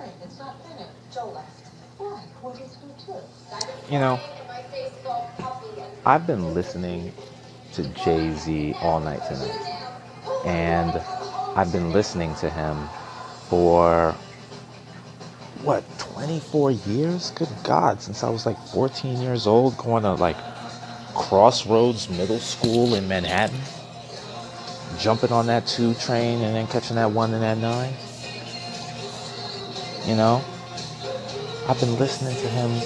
preparing. It's not finished. Joe left. Why? What is her tip? You know, I've been listening to Jay Z all night tonight. And I've been listening to him for what 24 years good god since i was like 14 years old going to like crossroads middle school in manhattan jumping on that two train and then catching that one and that nine you know i've been listening to him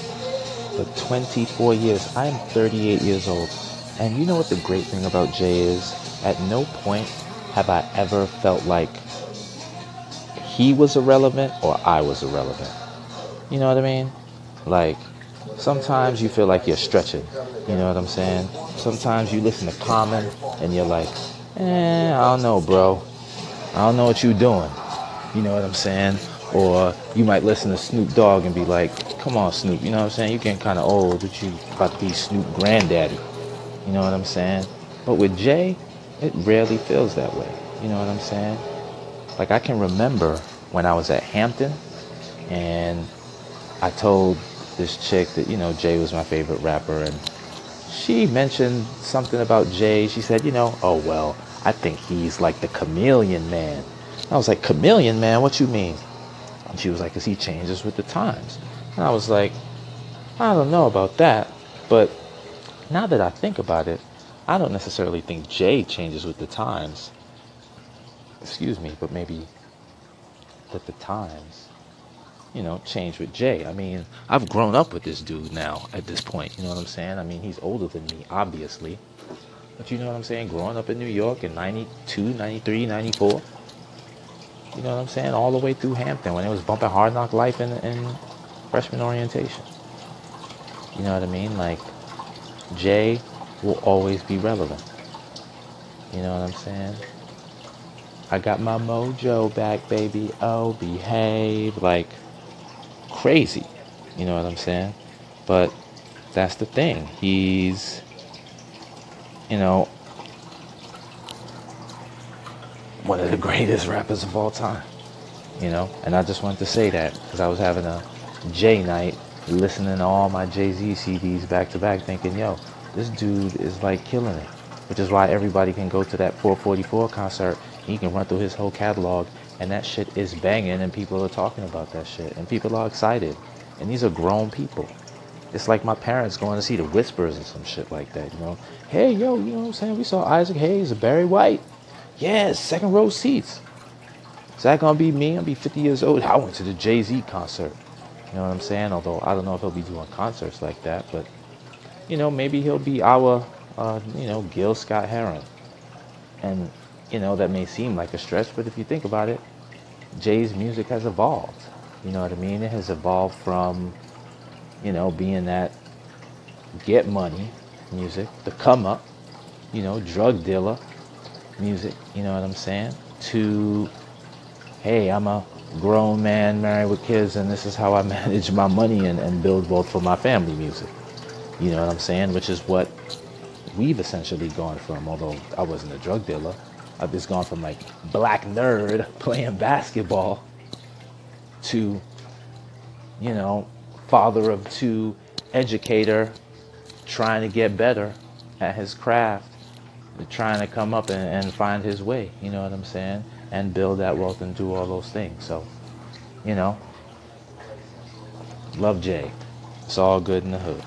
for 24 years i am 38 years old and you know what the great thing about jay is at no point have i ever felt like he was irrelevant or I was irrelevant. You know what I mean? Like, sometimes you feel like you're stretching. You know what I'm saying? Sometimes you listen to Common and you're like, eh, I don't know, bro. I don't know what you're doing. You know what I'm saying? Or you might listen to Snoop Dogg and be like, come on, Snoop. You know what I'm saying? You're getting kind of old, but you about to be Snoop granddaddy. You know what I'm saying? But with Jay, it rarely feels that way. You know what I'm saying? Like I can remember when I was at Hampton and I told this chick that, you know, Jay was my favorite rapper and she mentioned something about Jay. She said, you know, oh well, I think he's like the chameleon man. I was like, chameleon man, what you mean? And she was like, because he changes with the times. And I was like, I don't know about that. But now that I think about it, I don't necessarily think Jay changes with the times excuse me, but maybe that the times, you know, change with Jay. I mean, I've grown up with this dude now at this point. You know what I'm saying? I mean, he's older than me, obviously. But you know what I'm saying? Growing up in New York in 92, 93, 94. You know what I'm saying? All the way through Hampton when it was bumping Hard Knock Life in, in freshman orientation. You know what I mean? Like, Jay will always be relevant. You know what I'm saying? I got my mojo back, baby. Oh, behave. Like crazy. You know what I'm saying? But that's the thing. He's, you know, one of the greatest rappers of all time. You know? And I just wanted to say that because I was having a J night listening to all my Jay Z CDs back to back, thinking, yo, this dude is like killing it. Which is why everybody can go to that 444 concert he can run through his whole catalog, and that shit is banging, and people are talking about that shit, and people are excited. And these are grown people. It's like my parents going to see the Whispers and some shit like that, you know. Hey, yo, you know what I'm saying? We saw Isaac Hayes Barry White. Yeah, second row seats. Is that gonna be me? I'll be 50 years old. I went to the Jay Z concert. You know what I'm saying? Although I don't know if he'll be doing concerts like that, but you know, maybe he'll be our, uh, you know, Gil Scott Heron. And you know, that may seem like a stretch, but if you think about it, Jay's music has evolved. You know what I mean? It has evolved from, you know, being that get money music, the come up, you know, drug dealer music, you know what I'm saying? To, hey, I'm a grown man married with kids and this is how I manage my money and, and build wealth for my family music. You know what I'm saying? Which is what we've essentially gone from, although I wasn't a drug dealer. I've just gone from like black nerd playing basketball to, you know, father of two, educator, trying to get better at his craft, trying to come up and, and find his way, you know what I'm saying? And build that wealth and do all those things. So, you know, love Jay. It's all good in the hood.